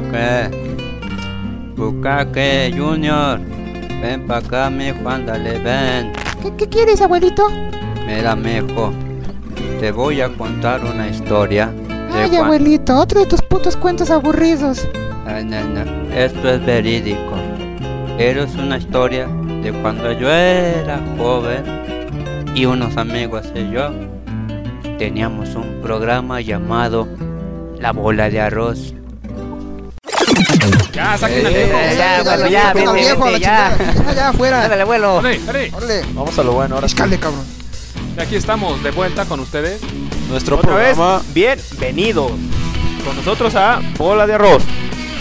Bucaque. Bucaque Junior. Ven pa' acá, mijo, ándale, ven. ¿Qué, qué quieres, abuelito? Mira, mijo. Te voy a contar una historia. Ay, abuelito, otro de tus putos cuentos aburridos. Ay, no, no, Esto es verídico. Pero es una historia de cuando yo era joven y unos amigos y yo teníamos un programa llamado La Bola de Arroz. Ya, saquen al Eh, viejo. eh, ya, bueno, ya, vete, ya. Ya, ya, afuera. Ándale, abuelo. Órale. Órale. Vamos a lo bueno, ahora. Escale, cabrón. Y Aquí estamos de vuelta con ustedes. Nuestro Otra vez, programa bienvenidos con nosotros a Bola de Arroz.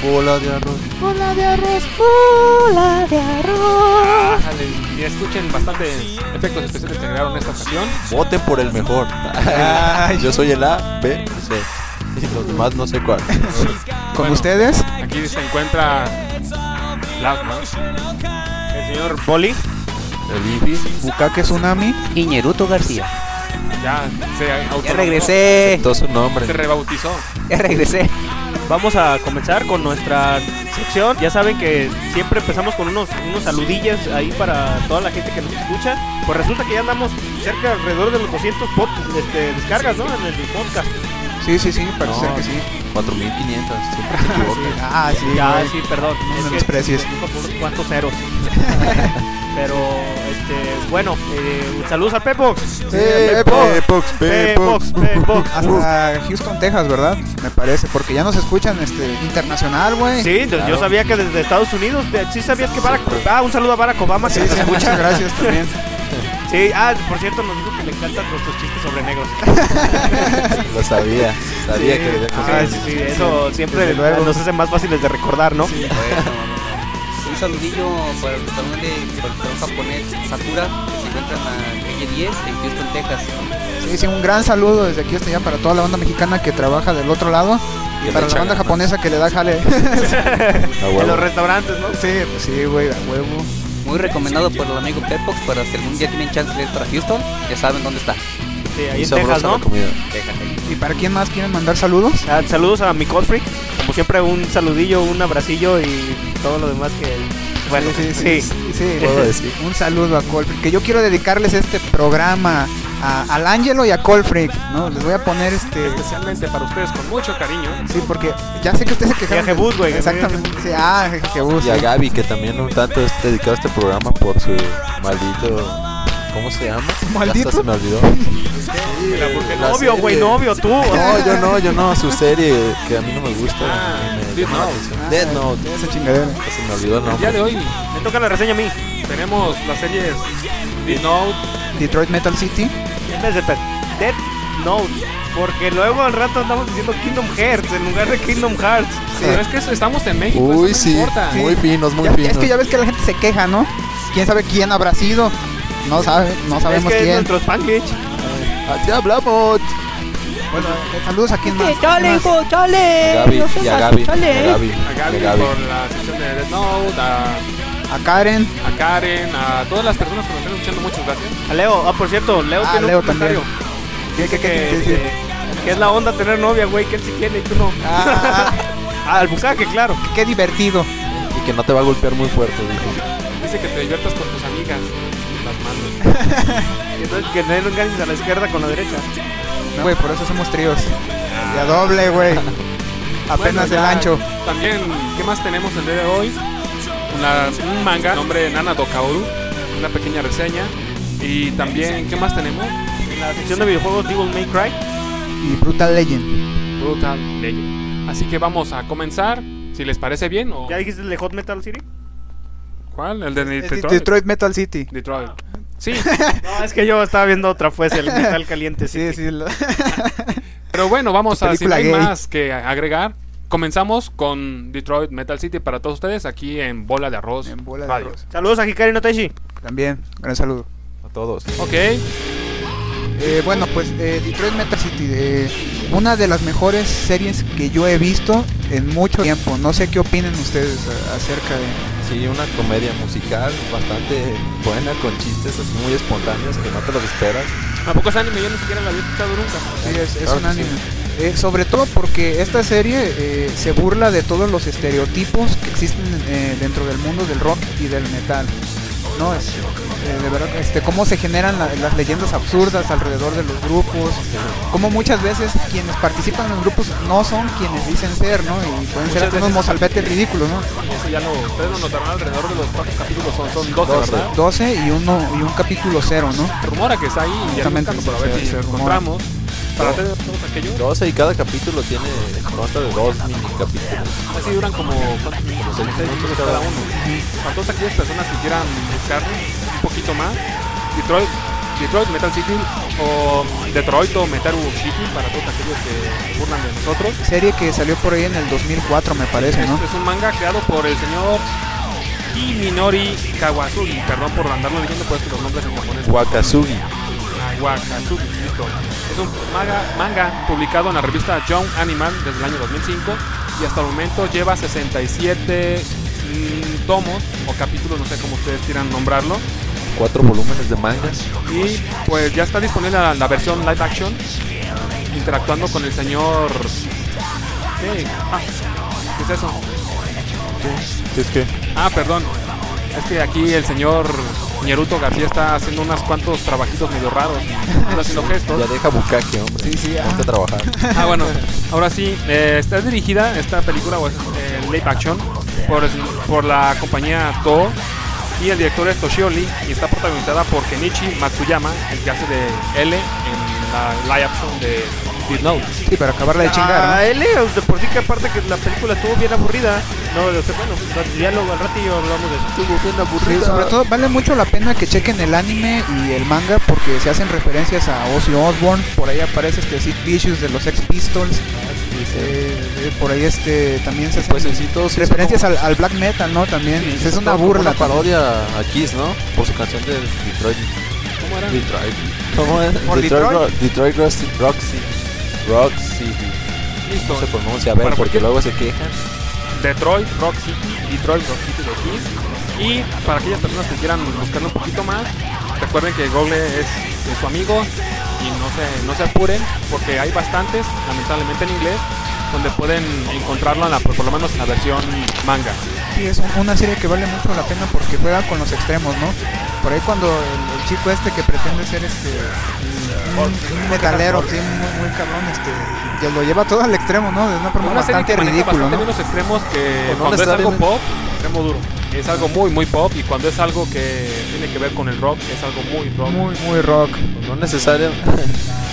Bola de Arroz. Bola de arroz, bola de arroz. Ájale, Y escuchen bastantes efectos especiales que agregaron en esta ocasión. Voten por el mejor. Yo soy el A, B, C. Y los demás no sé cuál. Con Bueno. ustedes, Aquí se encuentra Plasma. El señor Boli. El Ibi. Bukake Tsunami. Iñeruto García. Ya se auto- Ya regresé. Todo su nombre. Se rebautizó. Ya regresé. Vamos a comenzar con nuestra sección. Ya saben que siempre empezamos con unos, unos saludillas ahí para toda la gente que nos escucha. Pues resulta que ya andamos cerca alrededor de los 200 pod- este, descargas, ¿no? En el podcast. Sí, sí, sí, parece No, ser que sí. 4500. Siempre te equivocas. Ah, sí. ya, güey. sí, perdón. No me desprecies. cuantos ceros. Pero, este, bueno, eh, saludos a Pepox. Pepox, Pepox, Pepox. Hasta Houston, Texas, ¿verdad? Me parece, porque ya nos escuchan este internacional, güey. Sí, yo- sabía que desde Estados Unidos, sí sabías que Barack, ah, un saludo a Barack Obama que Sí, nos sí, escucha. muchas gracias también. Sí, ah, por cierto, nos dijo que le encantan nuestros chistes sobre negros. Lo sabía. Sabía Sí, que debía ah, sí, sí, eso siempre luego. nos hace más fáciles de recordar, ¿no? Un saludillo para el para salón japonés Sakura que se encuentra en la calle 10 en Houston, Texas. Sí, sí, un gran saludo desde aquí hasta allá para toda la banda mexicana que trabaja del otro lado y para le la banda japonesa que le da jale. En los restaurantes, ¿no? sí, pues sí, güey, a huevo. Muy recomendado por el amigo Pepox para si algún día tienen chance de ir para Houston, ya saben dónde está. ¿Y para quién más quieren mandar saludos? Ah, saludos a mi Freak. Como siempre, un saludillo, un abracillo y todo lo demás que. Bueno, sí, sí, sí, sí. Puedo decir. Un saludo a Colfreak, que yo quiero dedicarles este programa a, al Ángelo y a Colfreak, ¿no? Les voy a poner este... Especialmente para ustedes con mucho cariño. Sí, porque ya sé que ustedes se quejaron. Y a Jebus, güey, Exactamente. Sí, ah, Jebus. Y a. Gaby, que también un tanto es dedicado a este programa por su maldito. ¿Cómo se llama? Ya ¿Maldito? hasta se me olvidó. Novio, güey, novio, tú. No, yo no, yo no. Su serie que a mí no me gusta. Ah, me la Note. Ah, Death Note. Esa chingadera. Se me olvidó el el día de nombre. hoy Me toca la reseña a mí. tenemos las series Death Note. Detroit Metal City. En vez de pe- Death Note. Porque luego al rato andamos diciendo Kingdom Hearts en lugar de Kingdom Hearts. Pero es que eso- estamos en México. Uy, eso no sí. importa. Muy finos, muy Ya- finos. es que ya ves que la gente se queja, ¿no? ¿Quién sabe quién habrá sido? No sabe, no sabemos es que es quién. nuestro Spanglish. Así hablamos. Bueno, eh, saludos a quién más. Chale, ¿Quién más? chale. Gaby, No seas y a más, Gaby. chale. A Gaby. A Gaby y a Gaby. por la sección de Death Note, a, A Karen. a Karen, a todas las personas que nos están escuchando, muchas gracias. A Leo, ah, por cierto, Leo Ah, tiene Leo un comentario. ¿Qué, qué, qué, que, qué, qué, qué? este, que es la onda tener novia, güey, que él sí quiere y tú no. Ah, Ah, al bucaque, claro. qué divertido. Y que no te va a golpear muy fuerte, dijo. Dice que te diviertas con tus amigas. Las manos. Entonces que no engañes a la izquierda con la derecha. Güey, por eso somos tríos. De a doble, güey. Apenas Bueno, el ya, ancho. También, ¿qué más tenemos el día de hoy? Una- un manga, nombre Nana Dokaoru, una pequeña reseña. Y también, ¿qué más tenemos? En la sección de videojuegos Devil May Cry. Y Brutal Legend. Brutal Legend. Así que vamos a comenzar, si les parece bien. O ¿Ya dijiste el de Hot Metal City? ¿Cuál? ¿El de Detroit? Detroit Metal City. Detroit. Sí, No, es que yo estaba viendo otra, pues, el Metal Caliente. Sí, City. sí. lo- pero bueno, vamos a, si no hay gay. más que agregar, comenzamos con Detroit Metal City para todos ustedes aquí en Bola de Arroz. En bola de Radio. arroz. Saludos a Hikari no Taishi. También, gran saludo. Todos. Ok, Eh, bueno, pues eh, Detroit Metal City, eh, una de las mejores series que yo he visto en mucho tiempo. No sé qué opinen ustedes acerca de... Sí, una comedia musical bastante buena, con chistes así muy espontáneos que no te los esperas. ¿a poco es anime? Yo ni siquiera lo había escuchado nunca. Sí, es, es Claro un sí. anime. Eh, sobre todo porque esta serie eh, se burla de todos los estereotipos que existen eh, dentro del mundo del rock y del metal. ¿No? Es, eh, de verdad, este, cómo se generan la- las leyendas absurdas alrededor de los grupos, cómo muchas veces quienes participan en los grupos no son quienes dicen ser, ¿no? Y pueden ser Muchas unos veces- mozalbetes ridículos, ¿no? Eso ya lo, ustedes lo notarán alrededor de los cuatro capítulos, son, son 12, 12. ¿verdad? 12 y uno y un capítulo cero, ¿no? Rumora que está ahí y ya por a ver si se rumora. Para hacer todos aquellos, 12 y cada capítulo tiene consta de dos mini capítulos. así duran como ¿cuántos minutos? Seis Seis minutos minutos cada uno. Para todas aquellas personas que quieran buscar un poquito más, Detroit, Detroit Metal City o Detroit o Metal City para todos aquellos que burlan de nosotros. Serie que salió por ahí en el 2004, me parece, ¿no? Este es un manga creado por el señor Kiminori Kawasugi. Perdón por andarlo diciendo, pues que los nombres en japonés. Wakasugi. Wakasugi, listo. Es un manga, manga publicado en la revista Young Animal desde el año 2005 y hasta el momento lleva 67 mm, tomos o capítulos, no sé cómo ustedes quieran nombrarlo. Cuatro volúmenes de mangas. Y pues ya está disponible la, la versión live action interactuando con el señor... ¿Qué? Ah, ¿qué es eso? Es que Ah, perdón. Es que aquí el señor Ñeruto García está haciendo unos cuantos trabajitos medio raros. Está haciendo gestos. ya deja bucaque, hombre. Sí, sí, ah. a trabajar. Ah, bueno, ahora sí, eh, está dirigida esta película, o es eh, live action, por, por la compañía Toho y el director es Toshio Lee y está protagonizada por Kenichi Matsuyama, el que hace de L en la live action de Death Note. Sí, para acabarla de chingar, A ¿no? él, eh, de por sí que aparte que la película estuvo bien aburrida. No, sea, bueno, ya luego al ratillo hablamos de eso. Estuvo bien Sí, aburrida. sobre todo vale mucho la pena que chequen el anime y el manga porque se hacen referencias a Ozzy Osbourne, por ahí aparece este Sid Vicious de los Sex Pistols, eh, eh, por ahí este también se hacen Pues sí todos sí referencias son al, al black metal, ¿no? También como- es una como burla. Una parodia a Kiss, ¿no? Por su canción de Detroit. ¿Cómo era? Detroit. ¿Cómo es? ¿Por Detroit, Detroit? Ro- Detroit Rock City. Rock City. Listo. No se pronuncia, a ver, porque luego se quejan. Detroit Rock City, Detroit Rock City de Kiss. Y para aquellas personas que quieran buscarlo un poquito más, recuerden que Google es, es su amigo y no se, no se apuren porque hay bastantes, lamentablemente en inglés, donde pueden encontrarlo en la, por lo menos en la versión manga. Sí, es un- una serie que vale mucho la pena porque juega con los extremos, ¿no? Por ahí cuando el, el chico este que pretende ser este un, un metalero, sí, muy, muy cabrón, este, que lo lleva todo al extremo, ¿no? De una forma Una serie bastante que maneja ridículo, bastante ¿no? bien los extremos que no cuando es algo pop, extremo duro. Es algo muy, muy pop y cuando es algo que tiene que ver con el rock, es algo muy rock. Muy, muy rock. No necesariamente.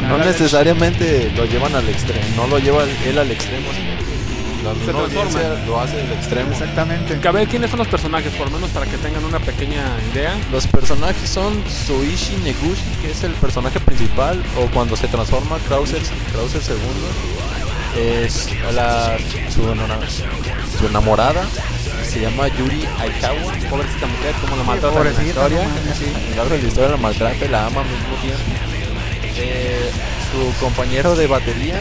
No necesariamente lo llevan al extremo, no lo lleva él al extremo, sino que la Se transforma. audiencia lo hace del extremo. Exactamente. Que a ver, ¿quiénes son los personajes? Por lo menos para que tengan una pequeña idea. Los personajes son Soichi Negushi, que es el personaje principal, o cuando se transforma Krauser, Krauser II, es la, su, su enamorada, se llama Yuri Aikawa. Pobrecita mujer, cómo la maltratan en la historia. sí. La historia la maltrata y la ama al mismo tiempo. Eh, su compañero de batería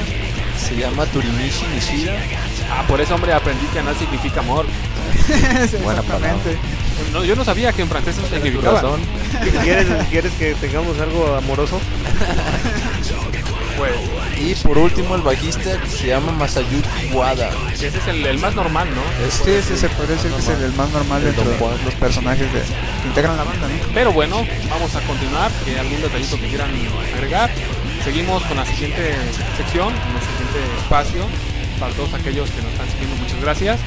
se llama Turimishi Nishida. Ah, por eso, hombre, aprendí que anal significa amor. Buena palabra. No, yo no sabía que en francés eso significaba. ¿Quieres, ¿Quieres que tengamos algo amoroso? Pues, Y por último el bajista que se llama Masayuki Wada. ese es el, el más normal, ¿no? Es- Sí, sí, se puede decir que es el, el más normal El de los personajes de, que integran la banda, ¿no? Pero bueno, vamos a continuar. Que algún detallito que quieran agregar. Seguimos con la siguiente sección, nuestro siguiente espacio. Para todos aquellos que nos están siguiendo, muchas gracias.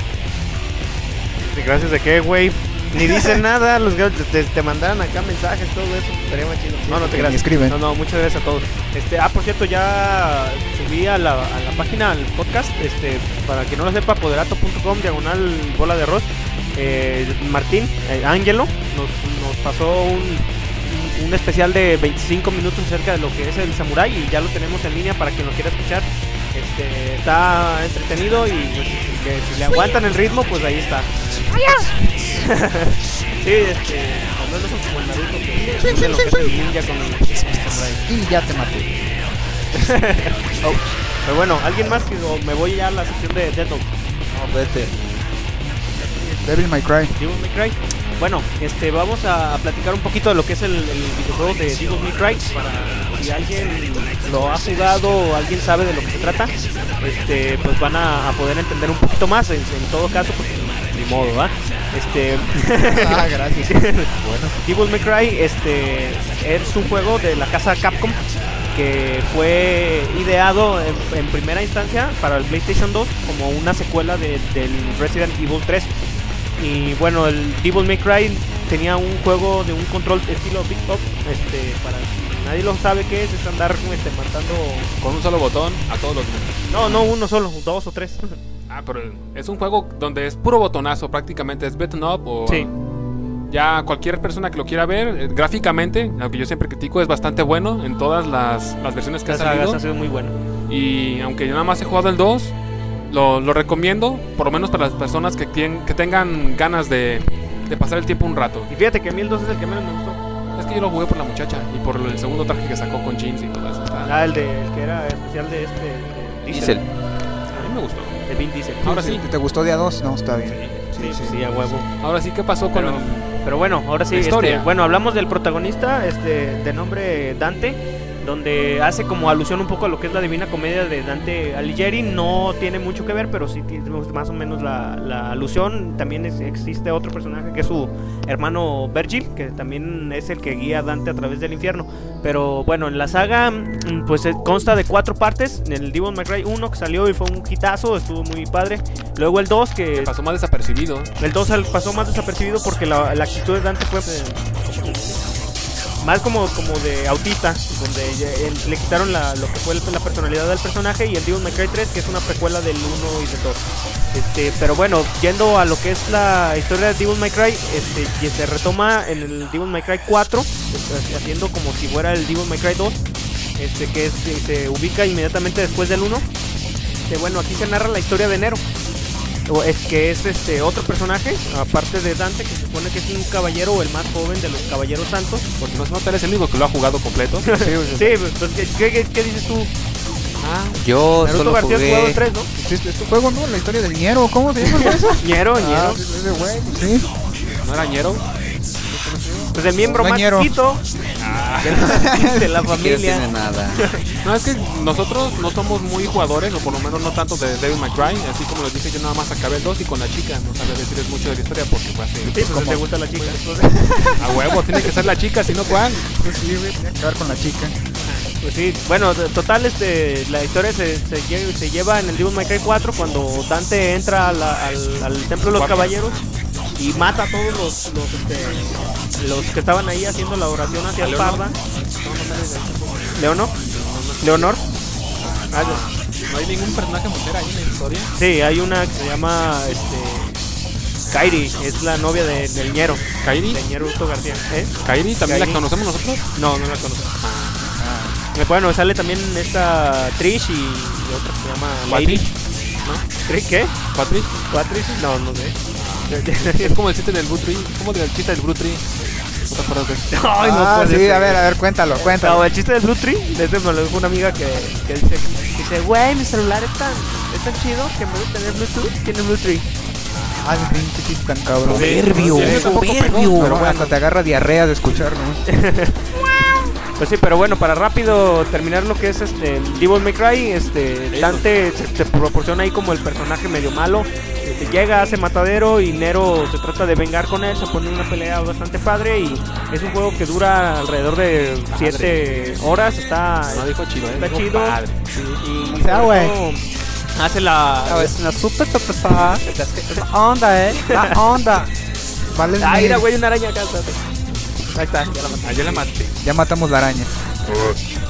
Gracias de qué, güey. Ni dicen nada, los gatos te, te mandaron acá mensajes, todo eso. Estaría más chido. No, no te creas. escriben. No, no, muchas gracias a todos. Este, ah, por cierto, ya subí a la, a la página al podcast, este, para que no lo sepa, poderato.com, diagonal bola de arroz. Eh, Martín, eh, Ángelo, nos, nos pasó un, un- un especial de 25 minutos acerca de lo que es el samurai y ya lo tenemos en línea para quien lo quiera escuchar. Este, está entretenido y pues, que si le aguantan el ritmo, pues ahí está. sí, este, al menos son como el Naruto que entiende lo que es el ninja con el. Y ya te maté. Pero bueno, ¿alguien más que o me voy ya a la sección de Death Note? No, vete. Devil May Cry. Devil May Cry. Bueno, este, vamos a, a platicar un poquito de lo que es el, el videojuego de Devil May Cry para si alguien lo ha jugado o alguien sabe de lo que se trata, este, pues van a, a poder entender un poquito más. En, en todo caso, pues ni modo, ¿va? Este, Ah, gracias. bueno, Devil May Cry este, es un juego de la casa Capcom que fue ideado en, en primera instancia para el PlayStation 2 como una secuela de- del Resident Evil 3. Y bueno, el Devil May Cry tenía un juego de un control estilo Big Pop. Este, para nadie lo sabe qué es, es andar este, matando. Con un solo botón a todos los. No, no uno solo, dos o tres. Ah, pero es un juego donde es puro botonazo prácticamente. Es beaten up o... Sí. Ya cualquier persona que lo quiera ver, eh, gráficamente, aunque yo siempre critico, es bastante bueno en todas las, las versiones que La ha salido. ha sido muy bueno. Y aunque yo nada más he jugado el 2, lo, lo recomiendo, por lo menos para las personas que, tien- que tengan ganas de, de pasar el tiempo un rato. Y fíjate que a mí el 2 es el que menos me gustó. Es que yo lo jugué por la muchacha y por el segundo traje que sacó con jeans y todo eso. Ah, el, de, el que era especial de este. de Diesel. Me gustó. De Vin Diesel. Ahora sí, ¿Te gustó día 2? No, está bien. Sí, sí, sí, a huevo. ahora sí, ¿qué pasó con Pero, el- pero bueno, ahora sí, La historia. este, bueno, hablamos del protagonista, este, de nombre Dante, donde hace como alusión un poco a lo que es la Divina Comedia de Dante Alighieri. No tiene mucho que ver, pero sí tiene más o menos la, la alusión. También es- existe otro personaje que es su hermano Virgil, que también es el que guía a Dante a través del infierno. Pero bueno, en la saga, pues eh, consta de cuatro partes. El Devil May Cry 1 que salió y fue un hitazo, estuvo muy padre. Luego el 2 que pasó más desapercibido? el 2 al- pasó más desapercibido porque la, la actitud de Dante fue eh, ¿cómo se dice? Más como, como de autista, donde le quitaron la, lo que fue la personalidad del personaje y el Devil May Cry 3, que es una precuela del 1 y del 2. Este, pero bueno, yendo a lo que es la historia de Devil May Cry, este, que se retoma en el Devil May Cry 4, este, haciendo como si fuera el Devil May Cry 2, este, que se ubica inmediatamente después del 1. Este, bueno, aquí se narra la historia de Nero. O es que es este otro personaje, aparte de Dante, que se supone que es un caballero o el más joven de los caballeros santos. Por si no se nota, eres el único que lo ha jugado completo. Sí, pues ¿qué, qué, qué- qué dices tú? Ah, Yo Naruto solo García has jugado jugué. el 3, ¿no? Es tu juego, ¿no? La historia del ñero, ¿cómo se llama eso? Ñero, Ah, ñero. sí, ese güey, sí. ¿no era ñero? Pues el miembro más chiquito de la, de la familia. nada. No, es que nosotros no somos muy jugadores, o por lo menos no tanto de Devil May Cry. Así como les dije, yo nada más acabé el 2 y con la chica no sabía decirles mucho de la historia porque fue así. Sí, pues ¿Cómo? te gusta la chica. A huevo, tiene que ser la chica, si no, ¿cuál? Pues sí, acabar con la chica. Pues sí, bueno, total, este, la historia se, se, lle- se lleva en el Devil May Cry 4 cuando Dante entra a la- al, al templo de los caballeros y mata a todos los, los, este, los que estaban ahí haciendo la oración hacia ¿A Leonor? Esparda. ¿Leonor? ¿Leonor? Ah, No hay ningún personaje mujer ahí en la historia. sí, hay una que se llama este, Kairi, es la novia de, del ñero, Kairi. de ñero Uto García. ¿Eh? Kairi, ¿también Kairi. la conocemos nosotros? No, no la conozco. Eh, Bueno, sale también esta Trish y, otra que se llama Lady. ¿No? ¿Trish qué? ¿Patrick? No, no sé. Es como el chiste del Blue Tree. ¿Cómo del chiste del Blue Tree? ¿No te acuerdas de eso? Ay, no ah, sí, ser. a ver, a ver, cuéntalo, No, cuéntalo. el chiste del Blue Tree, de este me lo dijo una amiga que, que dice, dice, güey, mi celular es tan, es tan chido que en vez de tener Bluetooth, tiene Blue Tree. Ay, mi pinche chiste tan cabrón. Soberbio, Sí, pegó. Pero bueno, hasta te agarra diarrea de escucharlo. ¿no? Pues sí, pero bueno, para rápido terminar lo que es este Devil May Cry, este Dante se, se proporciona ahí como el personaje medio malo. Este, llega, hace matadero y Nero se trata de vengar con él, se pone una pelea bastante padre y es un juego que dura alrededor de 7 horas, está, No dijo chido, ¿eh? está Dijo chido. padre. Y, O sea, sobre güey. todo Hace la... es una super sorpresa. La onda, eh. La onda. Vale, Ah, mil. mira, güey, una araña acá. Ahí está, ya la maté. Ah, yo la maté. Ya matamos la araña.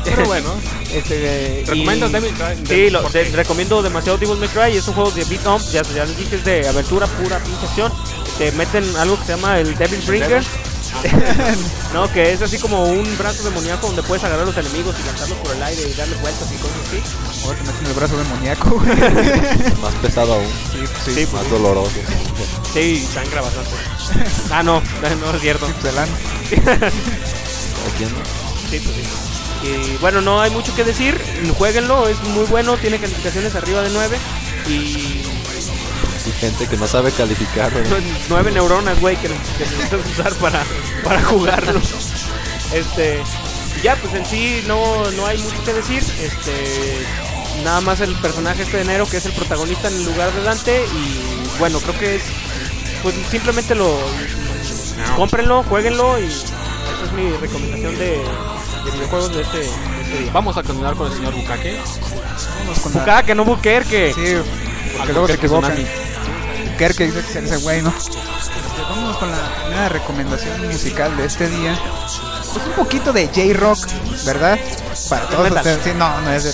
Pero bueno, Este, y- ¿recomiendas Devil May Cry? Sí, lo, recomiendo demasiado Devil May Cry. Es un juego de beat 'em up, ya, ya les dije, es de aventura pura, pinche acción. Te meten algo que se llama el Devil Bringer. no, que es así como un brazo demoníaco donde puedes agarrar a los enemigos y lanzarlos por el aire y darle vueltas y cosas así. Ahora te meten el brazo demoníaco. Más pesado aún, Sí, más doloroso. sí, sangra bastante. ah, no, no es cierto. Pues. ¿A quién no? Sí, pues sí. Y bueno, no hay mucho que decir. Jueguenlo, es muy bueno, tiene calificaciones arriba de 9 y Sí, gente que no sabe calificar. Son nueve neuronas, güey, que, que necesitas usar para, para jugarlo. Este, ya, pues en sí no, no hay mucho que decir. Este, nada más el personaje este de Nero, que es el protagonista en el lugar de Dante. Y bueno, creo que es. Pues simplemente lo. Cómprenlo, jueguenlo y esa es mi recomendación de, de videojuegos de este, de este día. Vamos a continuar con el señor Bukake. Bucaque, no Buquerque. Sí, porque luego se equivocan. Kerke dice que es ese güey, ¿no? Este, vámonos con la primera recomendación musical de este día. Pues un poquito de J-Rock, ¿verdad? Para todos ustedes. Sí, no, no es de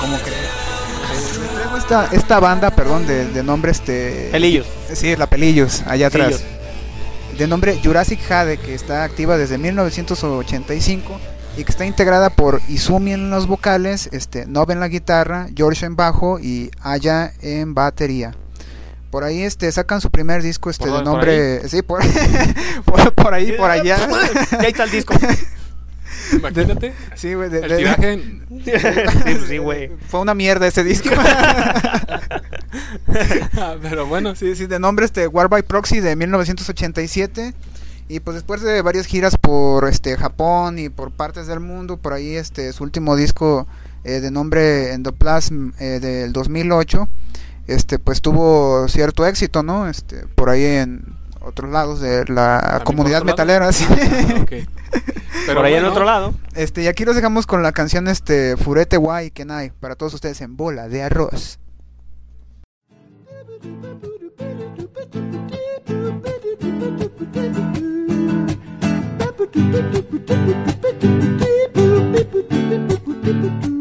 como crees. Eh, esta, esta banda, perdón, de, de nombre este. Pelillos. Sí, la Pelillos, allá atrás. Pelillos. De nombre Jurassic Jade, que está activa desde 1985 y que está integrada por Izumi en los vocales, este, Nob en la guitarra, George en bajo y Aya en batería. Por ahí este sacan su primer disco este ¿Por de nombre, sí, por, por, por ahí, por allá. Ya ahí está el disco. Imagínate. Sí, güey, de- El de- tiraje. sí, pues sí, güey. Fue una mierda ese disco. Ah, Pero bueno, Sí, sí, de nombre este War by Proxy de 1987 y pues después de varias giras por este Japón y por partes del mundo, por ahí este su último disco eh, de nombre Endoplasm eh, del 2008, este pues tuvo cierto éxito, ¿no? Este por ahí en otros lados de la ¿También comunidad metalera, sí. Ah, ok. Pero Por ahí en otro lado. Este, y aquí los dejamos con la canción este Furete Wai Kenai para todos ustedes en bola de arroz. Thank you.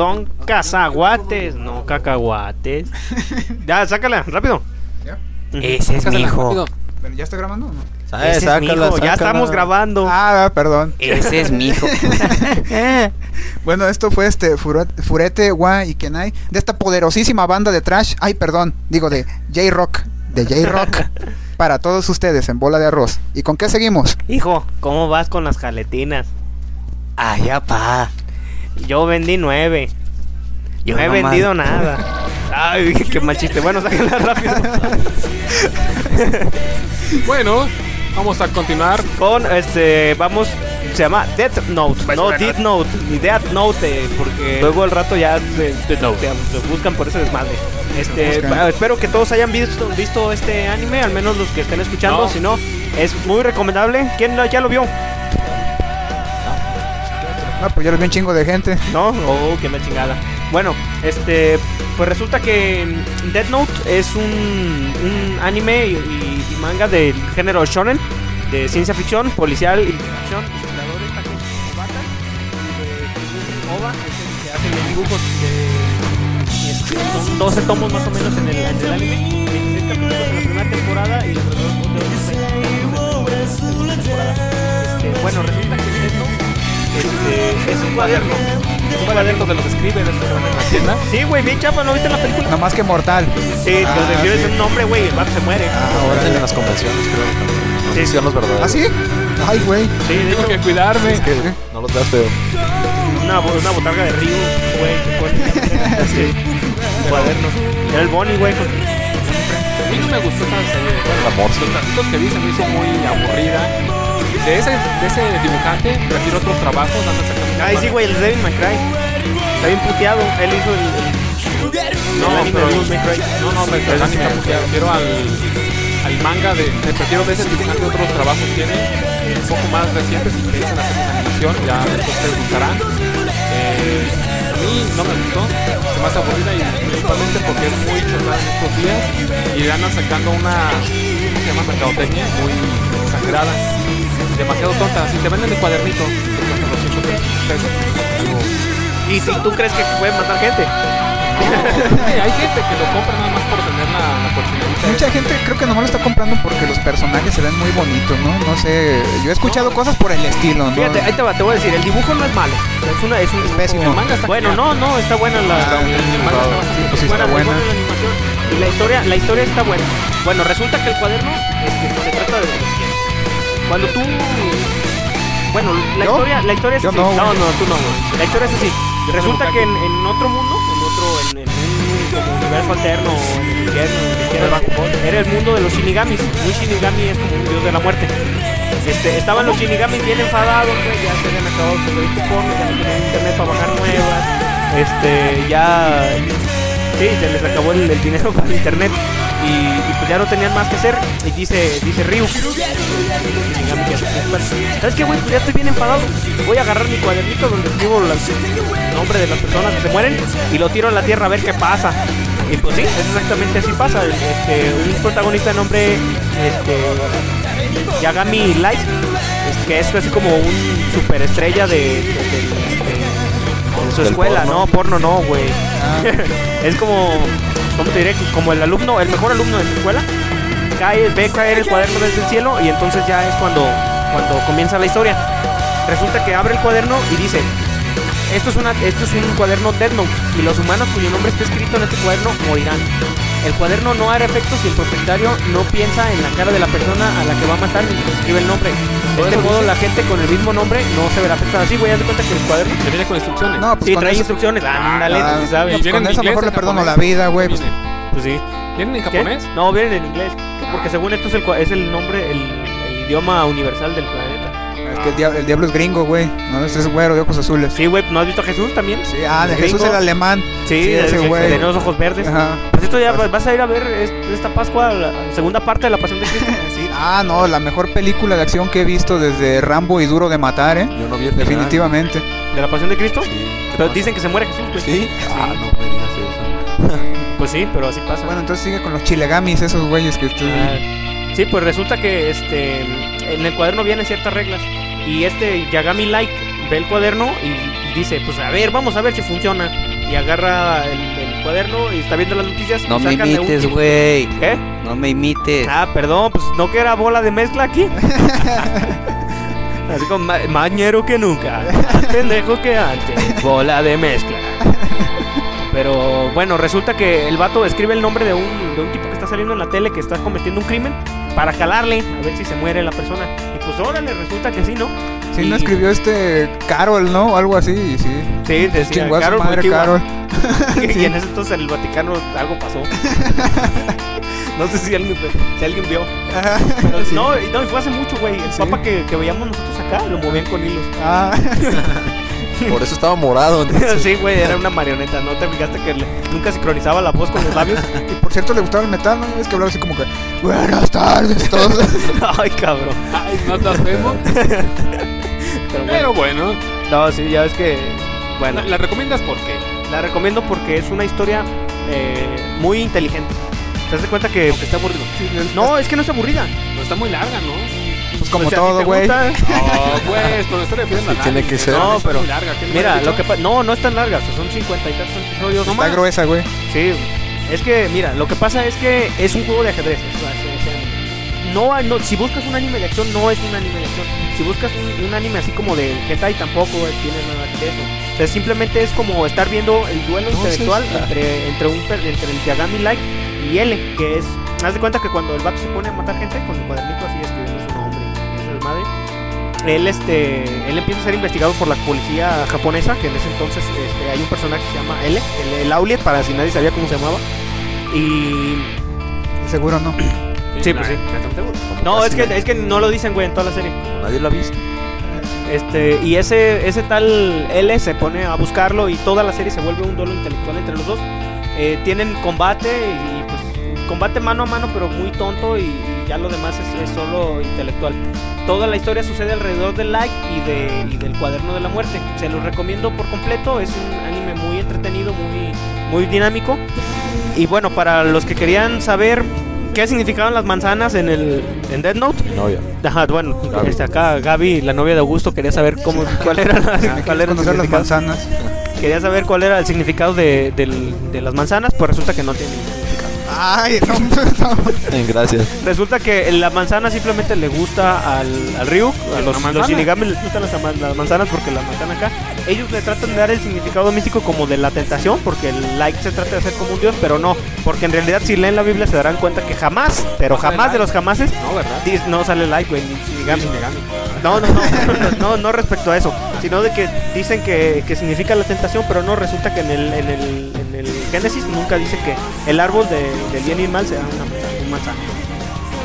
Son cazaguates, no cacahuates. ya, sácala, rápido. ¿Ya? Ese es mi hijo. rápido. Bueno, ¿Ya está grabando o no? Ese es mi sácala, hijo, Ya estamos grabando. Ah, perdón. Ese es mi hijo. Bueno, esto fue este Furete, Wa y Kenai de esta poderosísima banda de trash. Ay, perdón, digo de J-Rock. De J-Rock. para todos ustedes en bola de arroz. ¿Y con qué seguimos? Hijo, ¿cómo vas con las jaletinas? Ay, pa. Yo vendí nueve. Yo no he nomás. vendido nada. Ay, qué mal chiste. Bueno, sáquenla rápido. Bueno, vamos a continuar. Con este, vamos, se llama Death Note, no Death Note, ni Death Note, porque luego al rato ya se, se- se buscan por ese desmadre. Este, espero que todos hayan visto, visto este anime, al menos los que estén escuchando, No. si no, es muy recomendable. ¿Quién ya lo vio? Ah, pues ya lo vi un chingo de gente. ¿No? Oh, qué me chingada. Bueno, este, pues resulta que Death Note es un, un anime y, y- y manga del género shonen, de ciencia ficción, policial y y de Oba es el que hace los dibujos de... este, son 12 tomos más o menos en el, en el anime, 26 capítulos en la primera temporada y alrededor de unos 20 capítulos en la segunda. Este, bueno, resulta que Death Note este, es un cuaderno. Un cuaderno de los escribe de en la tienda. Sí, güey, bien chapa, ¿no viste la película? No más que mortal. Sí, Ah, lo debió sí. un nombre, güey, el vato se muere. Ah, Ahora en las convenciones, creo. Sí. si son los verdaderos. ¿Ah, sí? Ay, güey. Sí, Tengo hecho, que cuidarme. Es que no los veas feo. una, una botarga de río, güey, sí, un cuaderno. Era el Bonnie, güey. con- A mí no me gustó esa serie. Bueno, La morsa. los que vi se me hizo muy aburrida. De ese, de ese dibujante, prefiero otros trabajos. anda sacando- Ay, sí, güey, el Devil May Cry. Está bien puteado. Él hizo el. el- No, el anime pero, de Devil May Cry. no, no, me Pero sí está puteado. prefiero al, al manga de. Me prefiero de ese dibujante otros trabajos tiene. Un poco más recientes, si piensan hacer una animación, ya les gustarán. Eh, a mí no me gustó, se me hace aburrida y principalmente porque es muy chorrada en estos días y le andan sacando una, ¿cómo se llama? Mercadotecnia muy exagerada, demasiado tonta. Si te venden el cuadernito, que cuesta 200 pesos, Y si tú crees que puede matar gente. Hey, hay gente que lo compra nada más por tener la, la cochinadita. Mucha gente creo que nomás lo está comprando porque los personajes se ven muy bonitos, ¿no? No sé. Yo he escuchado cosas por el estilo, ¿no? Fíjate, ahí te, va, te voy a decir, el dibujo no es malo. Es una, es un dibujo- pésimo. El manga está Bueno, no, no, está buena la, Ah, el- el manga está bastante pues sí está buena, buena. la animación y la historia, la historia está buena. Bueno, resulta que el cuaderno este, se trata de. Cuando tú bueno, la ¿Yo? historia, la historia es así. no, no, no, tú no, güey. La historia es así. Resulta que en, en otro mundo, en otro, en, en un como universo alterno, en el infierno, era el mundo de los shinigamis. Un shinigami es como un dios de la muerte. Este, estaban los shinigamis bien enfadados, güey, ya se habían acabado sus cupones, ya no tenían internet para bajar nuevas. Este, ya sí, se les acabó el, el dinero para el internet y, y pues ya no tenían más que hacer. Y dice, dice Ryu, Shinigami que es expert, ¿sabes qué, güey? Pues ya estoy bien enfadado. Voy a agarrar mi cuadernito donde escribo las- el nombre de las personas que se mueren y lo tiro a la tierra a ver qué pasa. Y pues sí, es exactamente así pasa. Este, un protagonista de nombre este, Yagami Light, es- que es así como un superestrella de, de- de- de- de su escuela, porno. no, porno no, güey. Ah, es como, ¿cómo te diré? Como el alumno, el mejor alumno de su escuela, cae, ve caer el cuaderno desde el cielo y entonces ya es cuando, cuando comienza la historia. Resulta que abre el cuaderno y dice, esto es, una, esto es un cuaderno Death Note y los humanos cuyo nombre esté escrito en este cuaderno morirán. El cuaderno no hará efecto si el propietario no piensa en la cara de la persona a la que va a matar y escribe el nombre. De este modo la gente con el mismo nombre no se verá afectada. Así, güey, haz de cuenta que el cuaderno Te viene con instrucciones. no, pues Sí, trae eso- instrucciones. Ándale, Ah, tú sabes. no, pues ¿Vienen con eso mejor le perdono la vida, güey. pues. Pues sí. ¿Vienen en ¿Qué? japonés? No, vienen en inglés. Porque según esto es el, es el nombre, el, el idioma universal del planeta. Que el diablo, el diablo es gringo, güey. No, ese es güero de ojos azules. Sí, güey, ¿no has visto a Jesús también? Sí, ah, de. Jesús el alemán. Sí, ese ese güey. Tiene los ojos verdes. Ajá. Pues esto ya vas a ir a ver es- esta Pascua, la segunda parte de la Pasión de Cristo. Sí, ah, no, la mejor película de acción que he visto desde Rambo y Duro de Matar, ¿eh? Yo no vi el final. Definitivamente. ¿De la Pasión de Cristo? Sí, ¿qué Pero pasa? dicen que se muere Jesús, güey. ¿Sí? Ah, no me digas eso. Pues sí, pero así pasa. Bueno, entonces sigue con los chilegamis, esos güeyes que tú... Ah, sí, pues resulta que este en el cuaderno vienen ciertas reglas y este Yagami Light ve el cuaderno y, dice, pues a ver, vamos a ver si funciona. Y agarra el, el cuaderno y está viendo las noticias. No me un imites, güey. ¿Qué? No me imites. Ah, perdón, pues no que era bola de mezcla aquí. Así como ma- más ñero que nunca, más pendejo que antes, bola de mezcla. Pero bueno, resulta que el vato escribe el nombre de un, de un tipo que está saliendo en la tele que está cometiendo un crimen para calarle, a ver si se muere la persona. Y pues órale, resulta que sí, ¿no? Sí, Y- no escribió este Carol, ¿no? O algo así, y sí. Sí, decía Chingó Carol madre. Carol. y en ese entonces en el Vaticano algo pasó. no sé si alguien, si alguien vio. Ajá, Pero sí. No, y- no, y fue hace mucho, güey. El Sí. papa que, que veíamos nosotros acá lo movían con hilos. Ah, Por eso estaba morado. entonces. sí, güey, era una marioneta. ¿No te fijaste que le- nunca sincronizaba la voz con los labios? y por cierto, le gustaba el metal, ¿no? Es que hablaba así como que, buenas tardes, todos. Ay, cabrón. Ay, no. Pero bueno. Pero bueno, No, sí, ya ves que. Bueno, ¿la, la recomiendas por qué? la recomiendo porque es una historia eh, muy inteligente. ¿Te das cuenta que.? Está aburrido. No, es que no es aburrida. No está muy larga, ¿no? Pues como O sea, si todo, te güey. gusta- Oh, pues, pero a tiene que ser. No, pero- muy larga. ¿qué le Mira, lo que pa- No, no es tan larga. o sea, son 50 y tantos episodios. Está nomás. gruesa, güey. Sí, es que, mira, lo que pasa es que es un juego de ajedrez. es- es- es- no, hay- no, si buscas un anime de acción, no es un anime de acción. Si buscas un, un anime así como de hentai, tampoco tiene nada de eso. O sea, simplemente es como estar viendo el duelo Entonces, intelectual entre, entre, un, entre el Yagami Light y L, que es... Haz de cuenta que cuando el vato se pone a matar gente con el cuadernito así escribiendo su nombre y esa desmadre, él, este, él empieza a ser investigado por la policía japonesa, que en ese entonces este, hay un personaje que se llama L, el, el Auliet, para si nadie sabía cómo se llamaba. Y... Seguro no. Sí, pues sí. No, es que, es que no lo dicen, güey, en toda la serie. Nadie lo ha visto. Este, y ese, ese tal L se pone a buscarlo y toda la serie se vuelve un duelo intelectual entre los dos. Eh, tienen combate y, pues combate mano a mano pero muy tonto y, y ya lo demás es, es solo intelectual. Toda la historia sucede alrededor del like y, de, y del cuaderno de la muerte. Se los recomiendo por completo, es un anime muy entretenido, muy, muy dinámico. Y bueno, para los que querían saber qué significaban las manzanas en el en Dead Note, novia. Ajá, bueno, Gaby. este, acá Gaby, la novia de Augusto, quería saber cómo, cuál era, la- cuál era las significado. manzanas. Quería saber cuál era el significado de, del- de las manzanas, pues resulta que no tiene. Ay, no, no. Gracias. Resulta que la manzana simplemente le gusta al, al Ryuk, a ¿Es los, manzana? los Shinigami les gustan las, manzanas porque las manzanas acá. Ellos le tratan de dar el significado místico como de la tentación, porque el like se trata de hacer como un dios, pero no, porque en realidad si leen la Biblia se darán cuenta que jamás, pero No jamás de los jamases, No, ¿verdad? dis- no sale like, güey, ni Shinigami. Shinigami. No, no, no, no, no, no respecto a eso, sino de que dicen que, que significa la tentación, pero no resulta que en el, en el, el Génesis nunca dice que el árbol de, del bien y el mal sea una un manzano.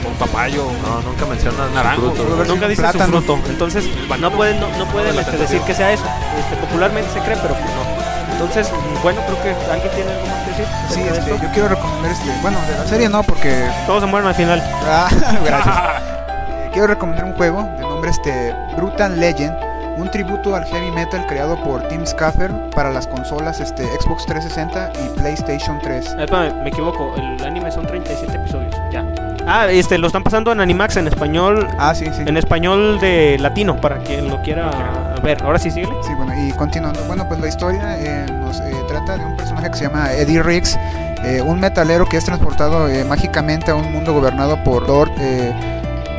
Un papayo. No, nunca mencionan Naranjo. su fruto. Nunca un dice plátano. su fruto, entonces no pueden, no, no pueden la este, decir que sea eso. Este, popularmente se cree, pero pues no. Entonces, bueno, creo que alguien tiene algo más que decir. Sí, de este, yo quiero recomendar este. Bueno, de la serie no, porque. Todos se mueren al final. Ah, gracias. Eh, quiero recomendar un juego de nombre este Brutal Legend, un tributo al heavy metal creado por Tim Schafer para las consolas este, Xbox 360 y PlayStation 3. Eh, espérame, me equivoco, el anime son 37 episodios, ya. Ah, este, lo están pasando en Animax en español, Ah, sí, sí. en español de latino, para quien lo quiera ver. Ahora sí, síguele. Sí, bueno, y continuando. Bueno, pues la historia eh, nos eh, trata de un personaje que se llama Eddie Riggs, eh, un metalero que es transportado eh, mágicamente a un mundo gobernado por Lord eh,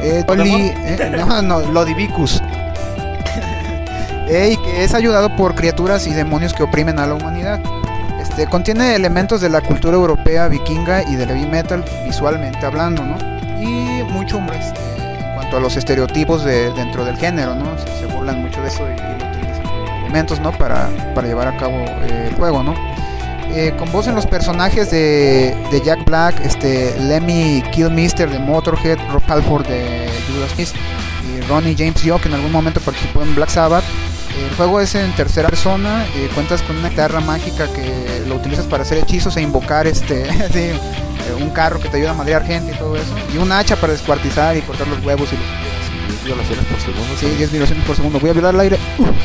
eh, Dolly- eh, no, no, Lodivicus. Y que es ayudado por criaturas y demonios que oprimen a la humanidad. Este, contiene elementos de la cultura europea vikinga y del heavy metal visualmente hablando, ¿no? Y mucho este, en cuanto a los estereotipos de, dentro del género, ¿no? Se, burlan mucho de eso y, utilizan elementos, ¿no? Para, para llevar a cabo eh, el juego, ¿no? Eh, con voz en los personajes de, de Jack Black, este, Lemmy Killmister de Motorhead, Rob Halford de Judas Priest y Ronnie James Dio que en algún momento participó en Black Sabbath. El juego es en tercera persona, eh, cuentas con una guitarra mágica que lo utilizas para hacer hechizos e invocar este sí, eh, un carro que te ayuda a madrear gente y todo eso, y un hacha para descuartizar y cortar los huevos y lo Diez violaciones por segundo. Sí, 10 vibraciones por segundo. Voy a violar el aire.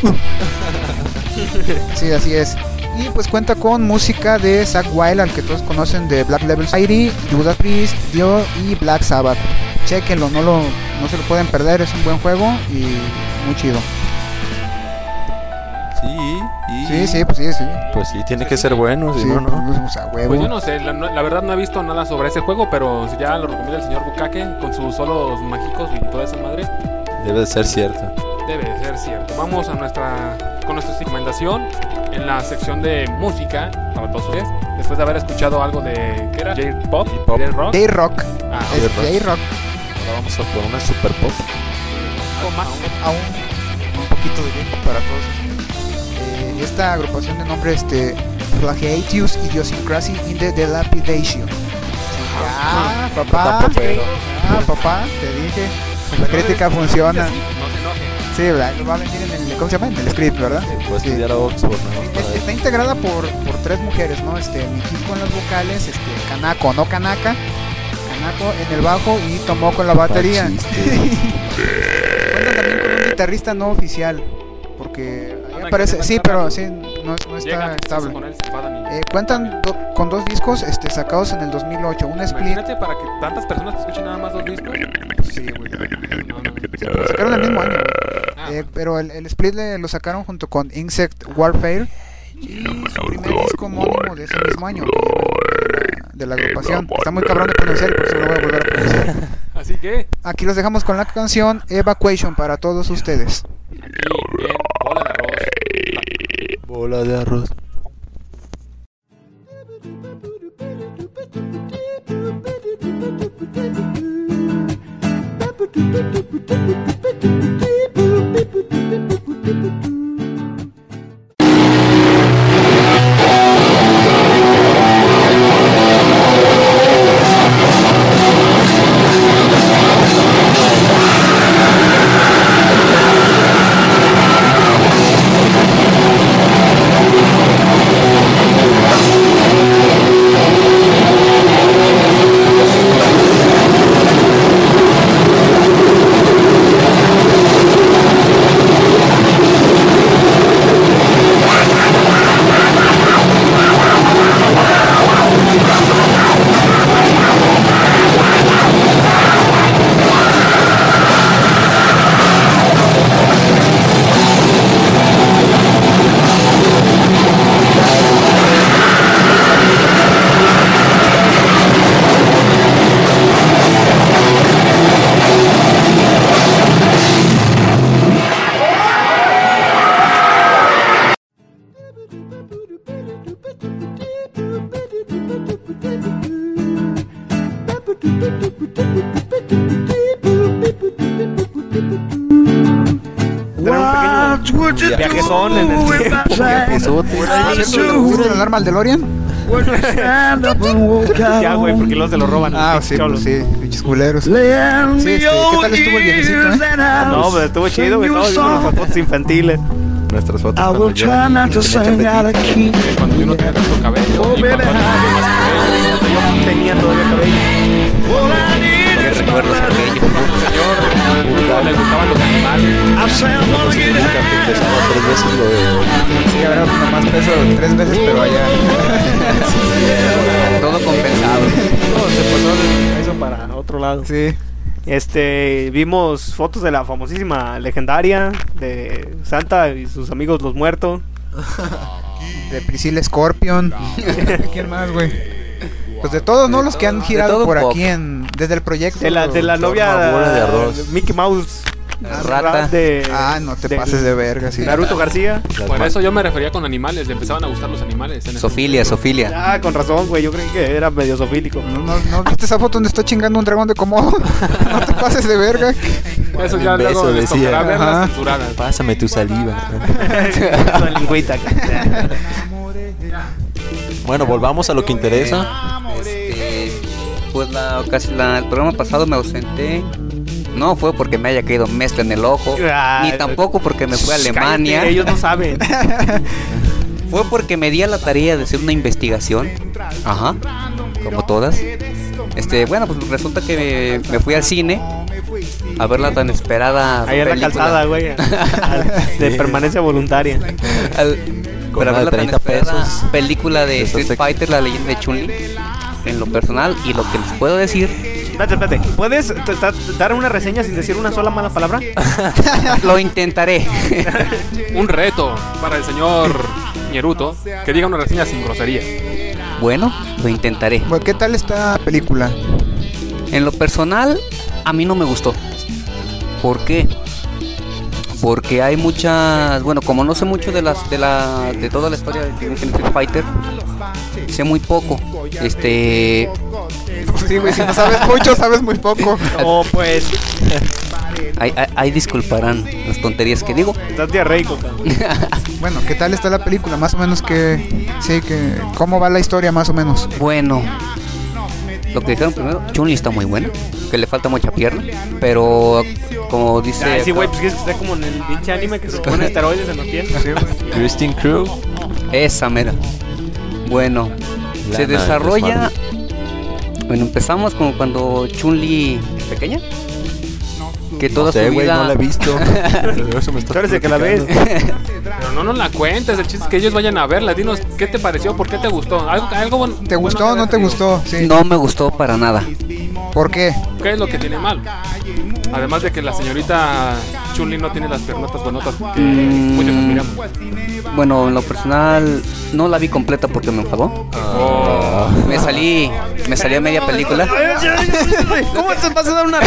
sí, así es. Y pues cuenta con música de Zack Wild, al que todos conocen de Black Level Society, Judas Priest, Dio y Black Sabbath. Chequenlo, no, lo, no se lo pueden perder, es un buen juego y muy chido. Sí. Y Sí, sí, pues sí, sí. Pues sí, tiene que ser bueno, si Sí, no, no. pues, o sea, huevo. Pues yo no sé, la, verdad no he visto nada sobre ese juego, pero si ya lo recomienda el señor Bukake con sus solos mágicos y toda esa madre, Debe de ser cierto. debe de ser cierto. Vamos a nuestra con nuestra recomendación en la sección de música para todos ustedes. Después de haber escuchado algo de ¿qué era? J-pop, J-pop. J-rock. J-Rock. Ah, Es J-Rock. J-Rock. Ahora vamos a por una super pop. algo más. Aún un poquito de J-Pop para todos. Esta agrupación de nombre este Flagellatius Idiosincrasy in the Dilapidation. Ah, papá. Ah, papá, te dije. La crítica funciona. No se enojen. Sí, va a venir en el, ¿cómo se llama? En el script, ¿verdad? Sí. estudiar a Oxford, ¿no? Es- Está integrada por, por tres mujeres, ¿no? Este, Mikiko en las vocales, este, Kanako, no Kanaka, Kanako en el bajo y Tomoko en la batería. Cuentan también con un guitarrista no oficial, porque que sí, pero sí, no, está estable. con él, se enfadan y- Eh, cuentan do- con dos discos este, sacados en el 2008, un split, Imagínate para que tantas personas te escuchen nada más dos discos. sí, güey, No, no, no. lo sacaron el mismo año, güey. Ah, Eh, pero el, el split le- lo sacaron junto con Insect Warfare y su primer disco homónimo de ese mismo año de, la, de la agrupación. Está muy cabrón de pronunciar y por eso lo voy a volver a pronunciar. Así que, Aquí los dejamos con la canción Evacuation para todos ustedes. de arroz. Bola de arroz. Alarma al DeLorean? Ya, güey, porque los se lo roban. Ah, sí, pues sí, pinches culeros. Sí, este, ¿qué tal estuvo el viejecito, eh? No, pero estuvo chido, güey. Nuestras fotos infantiles. Nuestras fotos I cuando will yo cuando no tenía tanto cabello. más cabello. Yo tenía todavía cabello. ¿Qué recuerdos aquellos? No le gustaban los animales. Pesaba tres veces lo de... Sí, ahora nomás peso tres veces, pero allá. Todo compensado. No, se pasó de eso para otro lado. Sí. Este, vimos fotos de la famosísima legendaria de Santa y sus amigos los muertos. De Priscilla Scorpion. ¿Quién más, güey? Pues de todos, ¿no? Los que han girado todo por aquí en. Desde el proyecto. De la, de la novia bola de arroz. Mickey Mouse. Rata. De, Ah, no te de pases de verga, sí. Naruto García. Por ma- eso yo me refería con animales. Le empezaban a gustar los animales. Sofilia, Sofilia. Ah, con razón, güey. Yo creí que era medio sofílico. No, no, no, ¿viste esa foto donde está chingando un dragón de Komodo? no te pases de verga. Eso ya beso, luego decía. verlas. Pásame tu saliva. Lingüita. bueno, volvamos a lo que interesa. Pues la, casi la, el programa pasado me ausenté. No fue porque me haya caído mezcla en el ojo, Ah, ni tampoco porque me fui a Cállate, Alemania. ellos no saben. Fue porque me di a la tarea de hacer una investigación. Ajá. Como todas. Este, bueno, pues resulta que me, me fui al cine a ver la tan esperada Ahí en la película. calzada, güey. De permanencia voluntaria. Al- Con para ver la tan 30 esperada pesos. película de Street Fighter, la leyenda de Chun-Li. En lo personal, y lo que les puedo decir Espérate, espérate. ¿Puedes dar una reseña sin decir una sola mala palabra? Lo intentaré. Un reto para el señor Ñeruto que diga una reseña sin grosería. bueno, lo intentaré. Bueno, ¿Qué tal esta película? En lo personal, a mí no me gustó. ¿Por qué? Porque hay muchas, bueno, como no sé mucho de las de la de toda la historia de Street Fighter, sé muy poco. Este, Sí, güey, si no sabes mucho, sabes muy poco. O pues, ahí, ahí- ahí disculparán las tonterías que digo. estás diarreico, cabrón. Bueno, ¿qué tal está la película? Más o menos que... Sí, que... ¿Cómo va la historia más o menos? Bueno, lo que dijeron primero, Chun-Li está muy buena, que le falta mucha pierna, pero como dice Ay, sí, güey, pues es que está como en el pinche anime que se pone esteroides en los pies. Christine Crew. Esa mera. Bueno, se desarrolla. Bueno, empezamos como cuando Chun-Li es pequeña. Que toda No sé, su güey, vida. no la he visto. Pero eso me está que la ves. Pero no nos la cuentes, el chiste es que ellos vayan a verla. Dinos qué te pareció, por qué te gustó. Algo, algo bueno- ¿Te gustó o no te gustó? Sí. no me gustó para nada. ¿Por qué? ¿Qué es lo que tiene mal? Además de que la señorita Chun-Li no tiene las piernotas buenotas que Mm. muchos admiramos. Bueno, en lo personal, no la vi completa porque me enfadó. Oh. Me salí, me salí a media película. ¿Cómo te vas a dar una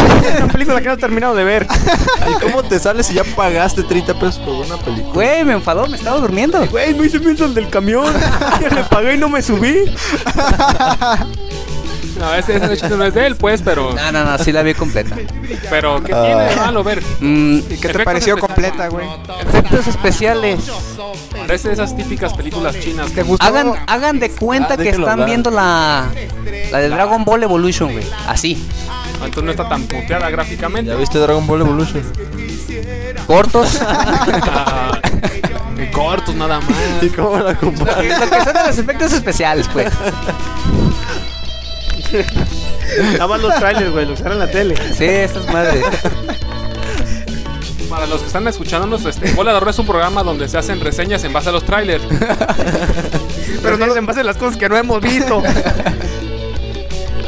película que no has terminado de ver? ¿Y cómo te sales si ya pagaste 30 pesos por una película? Güey, me enfadó, me estaba durmiendo. Güey, me hice menso el del camión. Ya le pagué y no me subí. No, ese, ese chiste no es de él, pues, pero, No, no, no, sí la vi completa. pero ¿qué tiene de malo ver? Mm, ¿Y qué te Efectos pareció especiales. completa, güey? efectos especiales. Parece esas típicas películas chinas. ¿Te gustó? Hagan, hagan de cuenta Ah, que están hablar. viendo la, la de Dragon Ball Evolution, güey. Así. Entonces no está tan puteada gráficamente. ¿Ya viste Dragon Ball Evolution? Cortos. Ah, cortos nada más. ¿Y cómo la comparas? Lo que son de los efectos especiales, pues. Nada más los trailers, güey, los eran en la tele. Sí, esas madres. Para los que están escuchándonos, este, Bola de Oro es un programa donde se hacen reseñas en base a los trailers. Pero no en base a las cosas que no hemos visto.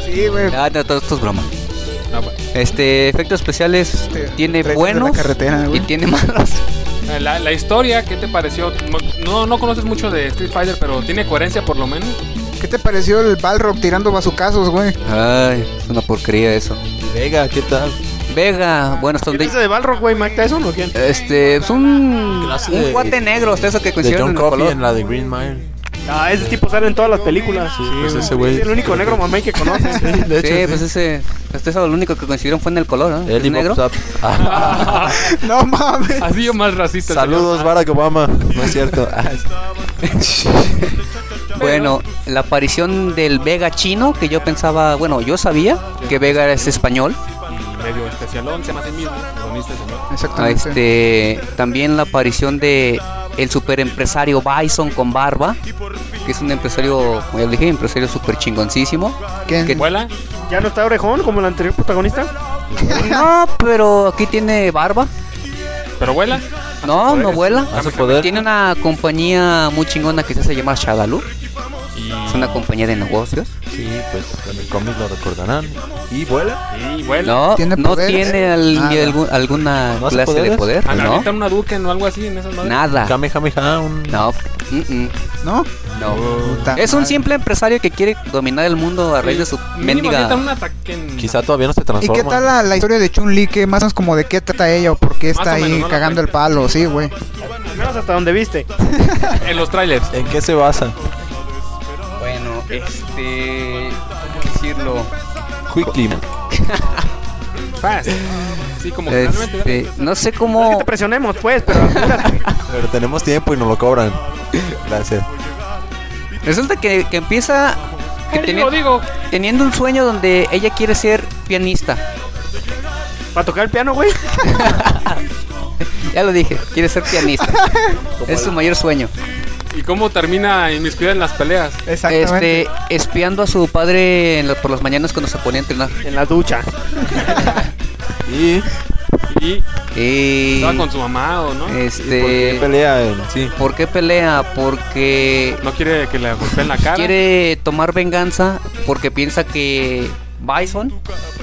Sí, güey. Ah, no, todo esto es broma. Ah, bueno. Este, efectos especiales Este, tiene Reyes de la buenos carretera, y güey. tiene malos. Eh, La, la historia, ¿qué te pareció? No, no conoces mucho de Street Fighter, pero tiene coherencia por lo menos. ¿Qué te pareció el Balrog tirando bazucazos, güey? Ay, es una porquería eso. ¿Y Vega, ¿qué tal? Vega, bueno, hasta ¿Quién donde... es ese de Balrog, güey? ¿Mike Tyson o quién? Este, es un, un cuate negro, hasta eso que coincidieron en el color. en la de Green Mile. Ah, ese tipo sale en todas las películas. Sí, pues ese güey- Es el único negro mamey que conoce. De Sí, pues ese, este es lo único que coincidieron fue en el color, ¿no? Es negro. Ah, No mames. Así yo más racista. el Saludos, Barack Obama. No es cierto. Bueno, la aparición del Vega chino, que yo pensaba, bueno, yo sabía que Vega es español. Y medio especialón, se llama así mismo. protagonista, señor. Ah, Exactamente. Este, también la aparición de el super empresario Bison con barba, que es un empresario, como ya lo dije, empresario super chingoncísimo. ¿Quién? que- ¿Vuela? ¿Ya no está orejón como el anterior protagonista? No, pero aquí tiene barba. ¿Pero vuela? No, no vuela. A su poder. Tiene una compañía muy chingona que se hace llamar Shadaloo. Y, Es una compañía de negocios. Sí, pues en el cómic lo recordarán. ¿Y vuela? y vuela. No, ¿Tiene no tiene al- Nada. algún- alguna ¿No hace clase de poder. Ah, No, ¿Avientan una Duken o algo así en esas madres? nada. Kamehameha, un... No, mm, mm, ¿No? no. Puta Es un madre. simple empresario que quiere dominar el mundo a raíz de su mendiga. avientan un ataque en- Quizá todavía no se ¿Y transforma. qué tal la, la historia de Chun-Li? ¿Qué más o menos como de qué trata ella o por qué está ahí menos, no la cagando el palo? Sí, güey. Al menos hasta donde viste. en los trailers. ¿En qué se basa? Este. ¿Cómo decirlo? Quickly. Fast. Sí, como que realmente. Este, no sé No es que cómo. te presionemos, pues, pero apúrate. Pero tenemos tiempo y nos lo cobran. Gracias. Resulta que, que empieza que ¿Qué teni- digo, digo? teniendo un sueño donde ella quiere ser pianista. ¿Para tocar el piano, güey? Ya lo dije, quiere ser pianista. es su mayor sueño. ¿Y cómo termina inmiscuida en las peleas? Exactamente. Este, espiando a su padre en la- por las mañanas cuando se ponía a entrenar. En la ducha. Y... Y Y estaba con su mamá o no. ¿Por qué este, pelea en sí? ¿por qué pelea? Porque No quiere que le golpeen la cara. quiere tomar venganza porque piensa que Bison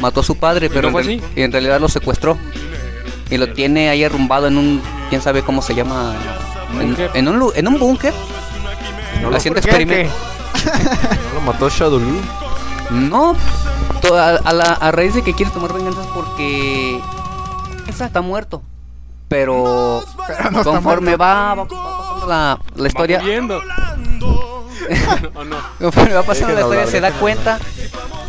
mató a su padre, pero no en, fue real- así? y en realidad lo secuestró. Y lo tiene ahí arrumbado en un, quién sabe cómo se llama, en, un, en un búnker. haciendo ¿Por qué? experimentos. ¿No lo mató Shadowloo? No, to- a, la, a raíz de que quiere tomar venganza es porque esa está muerto. Pero, no conforme va, va- va pasando la, la historia, Va muriendo. ¿O no? conforme va pasando la historia hablar, se da cuenta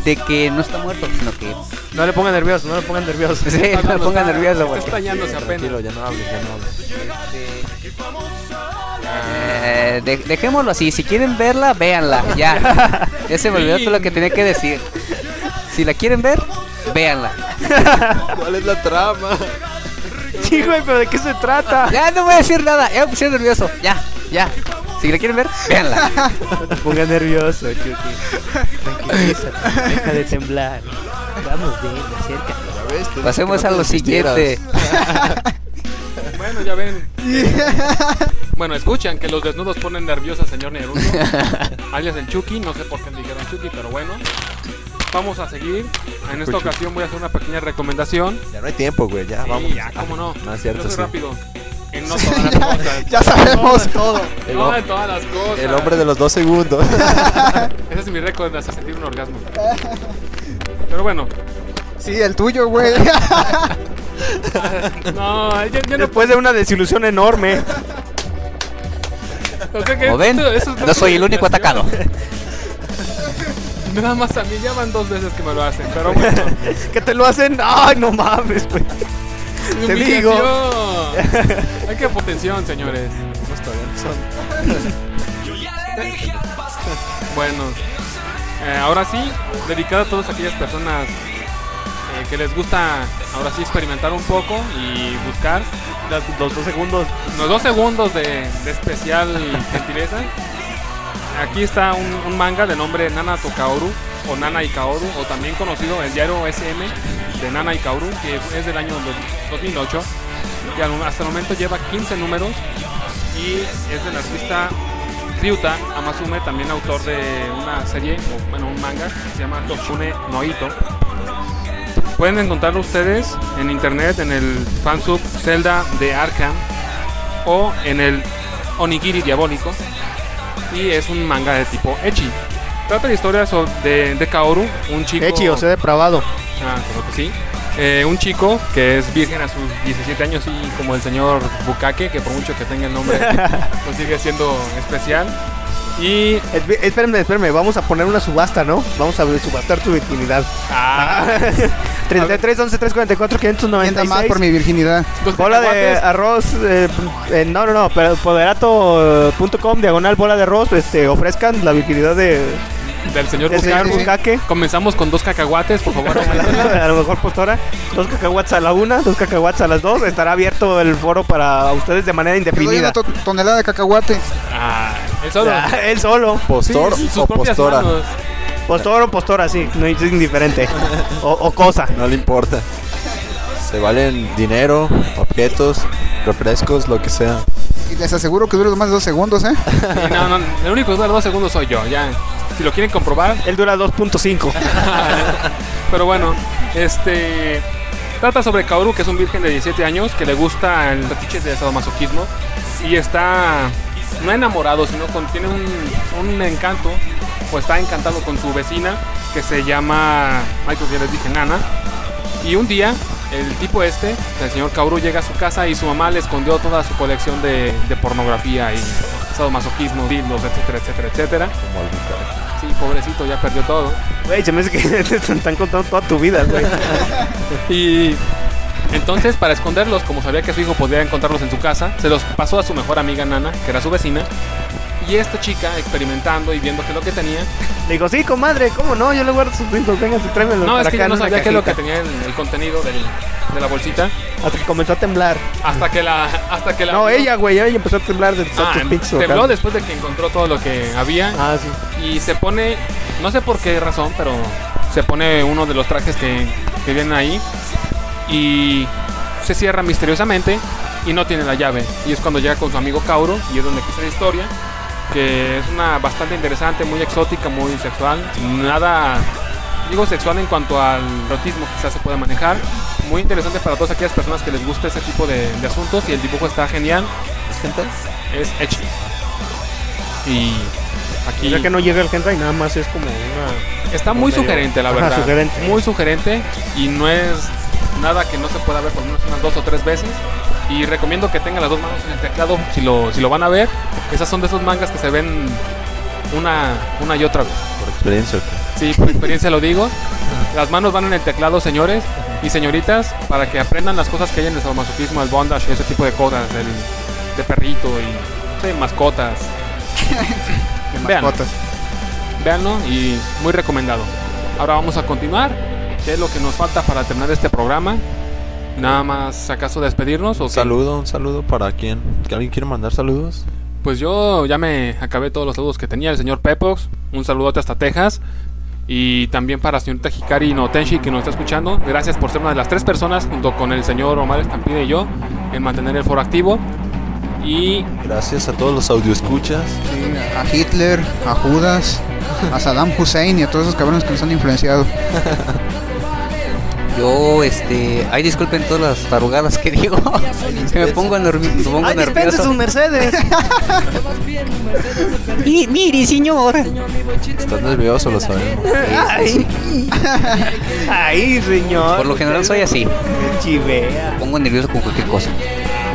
de que no está muerto, sino que No le pongan nervioso, no le pongan nervioso. sí, no me ponga nervioso. Está porque- estallándose apenas. Tranquilo, ya no hables, ya no hables. Eh, de- dejémoslo así, si quieren verla, véanla, ya. Ya se me olvidó todo lo que tenía que decir. Si la quieren ver, véanla. ¿Cuál es la trama? Sí, güey, pero ¿de qué se trata? Ya no voy a decir nada, ya me pusieron nervioso. Ya, ya. Si la quieren ver, véanla. No te pongas nervioso, Chucky. Tranquilízate, deja de temblar. Vamos bien, acércate. Pasemos a lo siguiente. Bueno, ya ven. Bueno, escuchan que los desnudos ponen nervioso al señor Neruto. alias el Chucky, no sé por qué le dijeron Chucky, pero bueno. Vamos a seguir. En esta ocasión voy a hacer una pequeña recomendación. Ya no hay tiempo, güey, ya Sí, vamos. ya, cómo no. No es cierto, Yo soy sí. rápido. En no todas las cosas. Ya sabemos todo. El, No hom- en todas las cosas. el hombre de los dos segundos. Ese es mi récord de hacer sentir un orgasmo. Pero bueno, Sí, el tuyo, güey. no, ya no Después de una desilusión enorme. O sea que Como ven, esto- eso es no soy el único atacado. Nada más a mí, ya van dos veces que me lo hacen, pero bueno. ¿Que te lo hacen? Ay, no mames, güey. Te digo. Hay que potenciación, señores. No estoy, son. Bueno, eh, ahora sí, dedicada a todas aquellas personas eh, que les gusta ahora sí experimentar un poco y buscar Los dos segundos. unos dos segundos de, de especial gentileza. Aquí está un, manga de nombre Nana Tokaoru o Nana Ikaoru o también conocido el diario SM de Nana Ikaoru que es del año dos- 2008 que hasta el momento lleva 15 números y es del artista Ryuta Amasume, también autor de una serie, o bueno, un manga que se llama Toshune Noito. Pueden encontrarlo ustedes en internet en el fansub Zelda de Arkham o en el Onigiri Diabólico y es un manga de tipo Echi. Trata la historia de, de Kaoru, un chico... Echi, o sea, depravado. Ah, creo que sí. Eh, un chico que es virgen a sus 17 años y como el señor Bukake, que por mucho que tenga el nombre, pues sigue siendo especial. Y... Esp- Espérenme, espérenme, vamos a poner una subasta, ¿no? Vamos a subastar tu virginidad. Ah, 33, 11, 344, Mienta más 596. por mi virginidad. Bola de cacahuates. arroz, eh, eh, no, no, no, pero poderato.com, diagonal bola de arroz, este, ofrezcan la virginidad de, del señor Bukake. Comenzamos con dos cacahuates, por favor. a lo mejor postora, dos cacahuates a la una, dos cacahuates a las dos, estará abierto el foro para ustedes de manera indefinida. una to- tonelada de cacahuate. Ah, él solo. Ah, él solo, ¿Postor Sí, sus o postora? manos. Postor o postora, sí, no es indiferente, o, o cosa. No le importa. Se valen dinero, objetos, refrescos, lo que sea. Y les aseguro que dura más de dos segundos, ¿eh? Sí, no, no, el único que dura dos segundos soy yo, ya. Si lo quieren comprobar. Él dura 2.5. Pero bueno, este. Trata sobre Kaoru, que es un virgen de 17 años que le gusta el fetiche de sadomasoquismo y está no enamorado, sino con, tiene un, un encanto o está encantado con su vecina que se llama, ay, creo que ya les dije, Nana. Y un día, el tipo este, el señor Kaoru, llega a su casa y su mamá le escondió toda su colección de, de pornografía y sadomasoquismo, dildos, etcétera, etcétera, etcétera. Como. Sí, pobrecito, ya perdió todo. Güey, se me hace que te están contando toda tu vida, güey. Y entonces, para esconderlos, como sabía que su hijo podría encontrarlos en su casa, se los pasó a su mejor amiga Nana, que era su vecina. Y esta chica, experimentando y viendo qué es lo que tenía, Le digo, sí, comadre, ¿cómo no? Yo le guardo sus discos, venga, tráemelo no, es que yo no sabía qué es lo que tenía el, el contenido del- de la bolsita, Hasta que comenzó a temblar. hasta que la, hasta que la No, ella, güey, ella empezó a temblar de Ah, pinches tembló después de que encontró todo lo que había Ah, sí. y se pone, no sé por qué razón, pero se pone uno de los trajes que, que vienen ahí y se cierra misteriosamente y no tiene la llave. Y es cuando llega con su amigo Kauro y es donde empieza la historia, que es una bastante interesante, muy exótica, muy sexual, nada digo sexual en cuanto al erotismo quizás se puede manejar. Muy interesante para todas aquellas personas que les gusta ese tipo de, de asuntos y el dibujo está genial. ¿Es hentai? Es ecchi. Y aquí O sea que no llega el hentai, nada más es como una... está muy medio- sugerente, la Ajá, verdad. sugerente. Muy sugerente y no es nada que no se pueda ver por lo menos unas dos o tres veces. Y recomiendo que tengan las dos manos en el teclado si lo, si lo van a ver. Esas son de esos mangas que se ven una, una y otra vez. Por experiencia. Sí, por experiencia lo digo. Las manos van en el teclado, señores y señoritas, para que aprendan las cosas que hay en el sadomasoquismo, el bondage ese tipo de cosas, el de perrito y sí, mascotas. De Vean. mascotas. Véanlo y muy recomendado. Ahora vamos a continuar. ¿Qué es lo que nos falta para terminar este programa? Nada más, ¿acaso despedirnos? O Un qué? saludo, un saludo para quién. ¿Que alguien quiere mandar saludos? Pues yo ya me acabé todos los saludos que tenía. El señor Pepox, un saludote hasta Texas. Y también para la señorita Hikari Notenshi que nos está escuchando. Gracias por ser una de las tres personas, junto con el señor Omar Estampide y yo, en mantener el foro activo. Y Gracias a todos los audioescuchas. Sí, a Hitler, a Judas, a Saddam Hussein y a todos esos cabrones que nos han influenciado. Yo, este. Ay, disculpen todas las tarugadas que digo. que me pongo, nervi- me pongo ¡Ay, dispense nervioso. sus Mercedes! Y, mire, señor. Estás nervioso, lo sabemos. ¡Ay! ¡Ay, señor! Por lo general soy así. Chivea. Me pongo nervioso con cualquier cosa.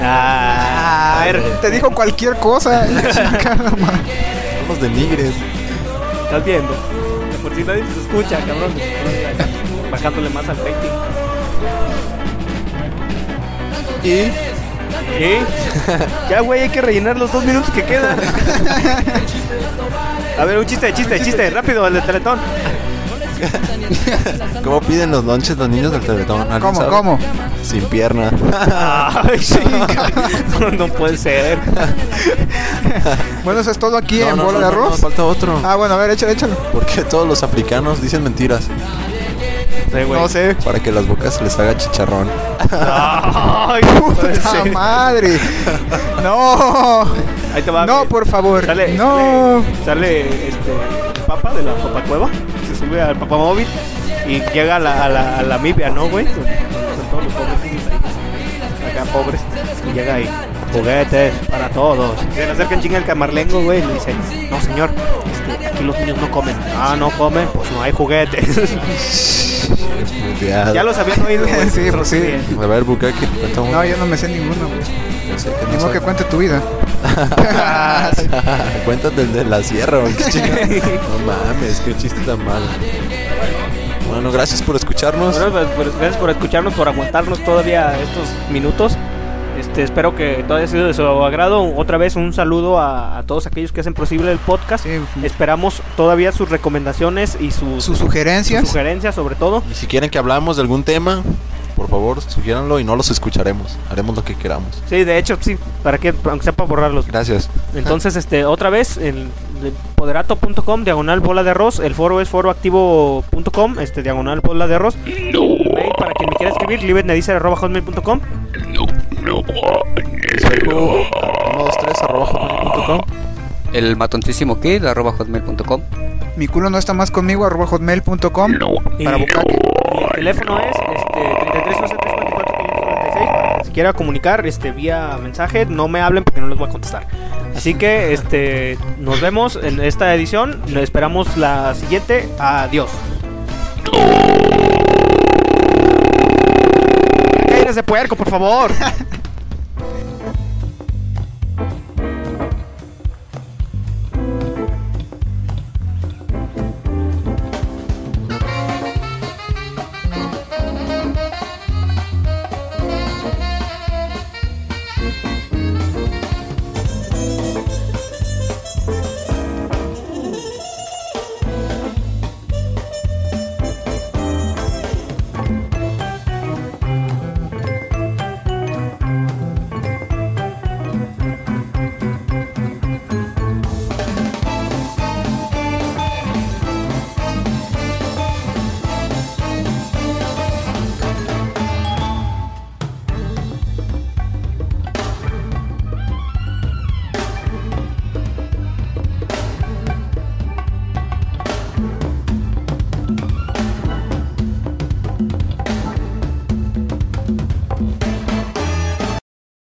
Ah, a ver, Te dijo cualquier cosa. No nos denigres. estás viendo. De Por si nadie se escucha, cabrón. Bajándole más al rating. Y ¿Qué? Ya, güey, hay que rellenar los dos minutos que quedan. A ver, un chiste, chiste, chiste, rápido, el de Teletón. ¿Cómo piden los lonches los niños del Teletón? ¿Alguien ¿Cómo, sabe? cómo? Sin pierna. Ay, sí, no, no puede ser. Bueno, eso es todo aquí No, en no, Bola no, de Arroz. no, falta otro. Ah, bueno, a ver, échalo, échalo. ¿Por qué todos los africanos dicen mentiras? Güey. No sé. Para que las bocas se les haga chicharrón. Ay, ¡Puta madre! ¡No! Ahí te va. No, güey. por favor. Sale, no. Sale, sale, este, el papa de la Papa Cueva. Se sube al Papa Móvil y llega a la, a la, a la Mibia, ¿no, güey? Con todos los pobres. Acá pobres. Y llega ahí. Juguetes para todos. Se le acerca en chinga el camarlengo, güey, y le dice, no señor, aquí los niños no comen. Ah, no comen, pues no hay juguetes. ya los habían oído. Sí, pues sí. A ver, Bukaki, uno. No, yo no me sé ninguno, güey. Ni que cuente tu vida. Cuéntate el de la sierra, güey. No mames, qué chiste tan malo. Bueno, gracias por escucharnos. Bueno, pues, pues, gracias por escucharnos, por aguantarnos todavía estos minutos. Este, espero que todo haya sido de su agrado. Otra vez un saludo a, a todos aquellos que hacen posible el podcast. Sí, Esperamos todavía sus recomendaciones y sus, sus sugerencias. sugerencias sobre todo. Y si quieren que hablamos de algún tema, por favor, sugiéranlo y no los escucharemos. Haremos lo que queramos. Sí, de hecho, sí, para que, aunque sea para borrarlos. Gracias. Entonces, este, otra vez, el, el poderato.com, diagonal bola de arroz. El foro es foroactivo.com, este, diagonal bola de arroz. Mail para quien me quiera escribir, libetnedicer.com. Facebook, 123 arroba hotmail.com. El matoncísimo kid, arroba hotmail.com. Mi culo no está más conmigo, arroba hotmail.com. Y, Para y el teléfono es este, 33 para que se quiera comunicar este, vía mensaje. No me hablen porque no les voy a contestar. Así que este, nos vemos en esta edición. Nos esperamos la siguiente. Adiós. De puerco, por favor.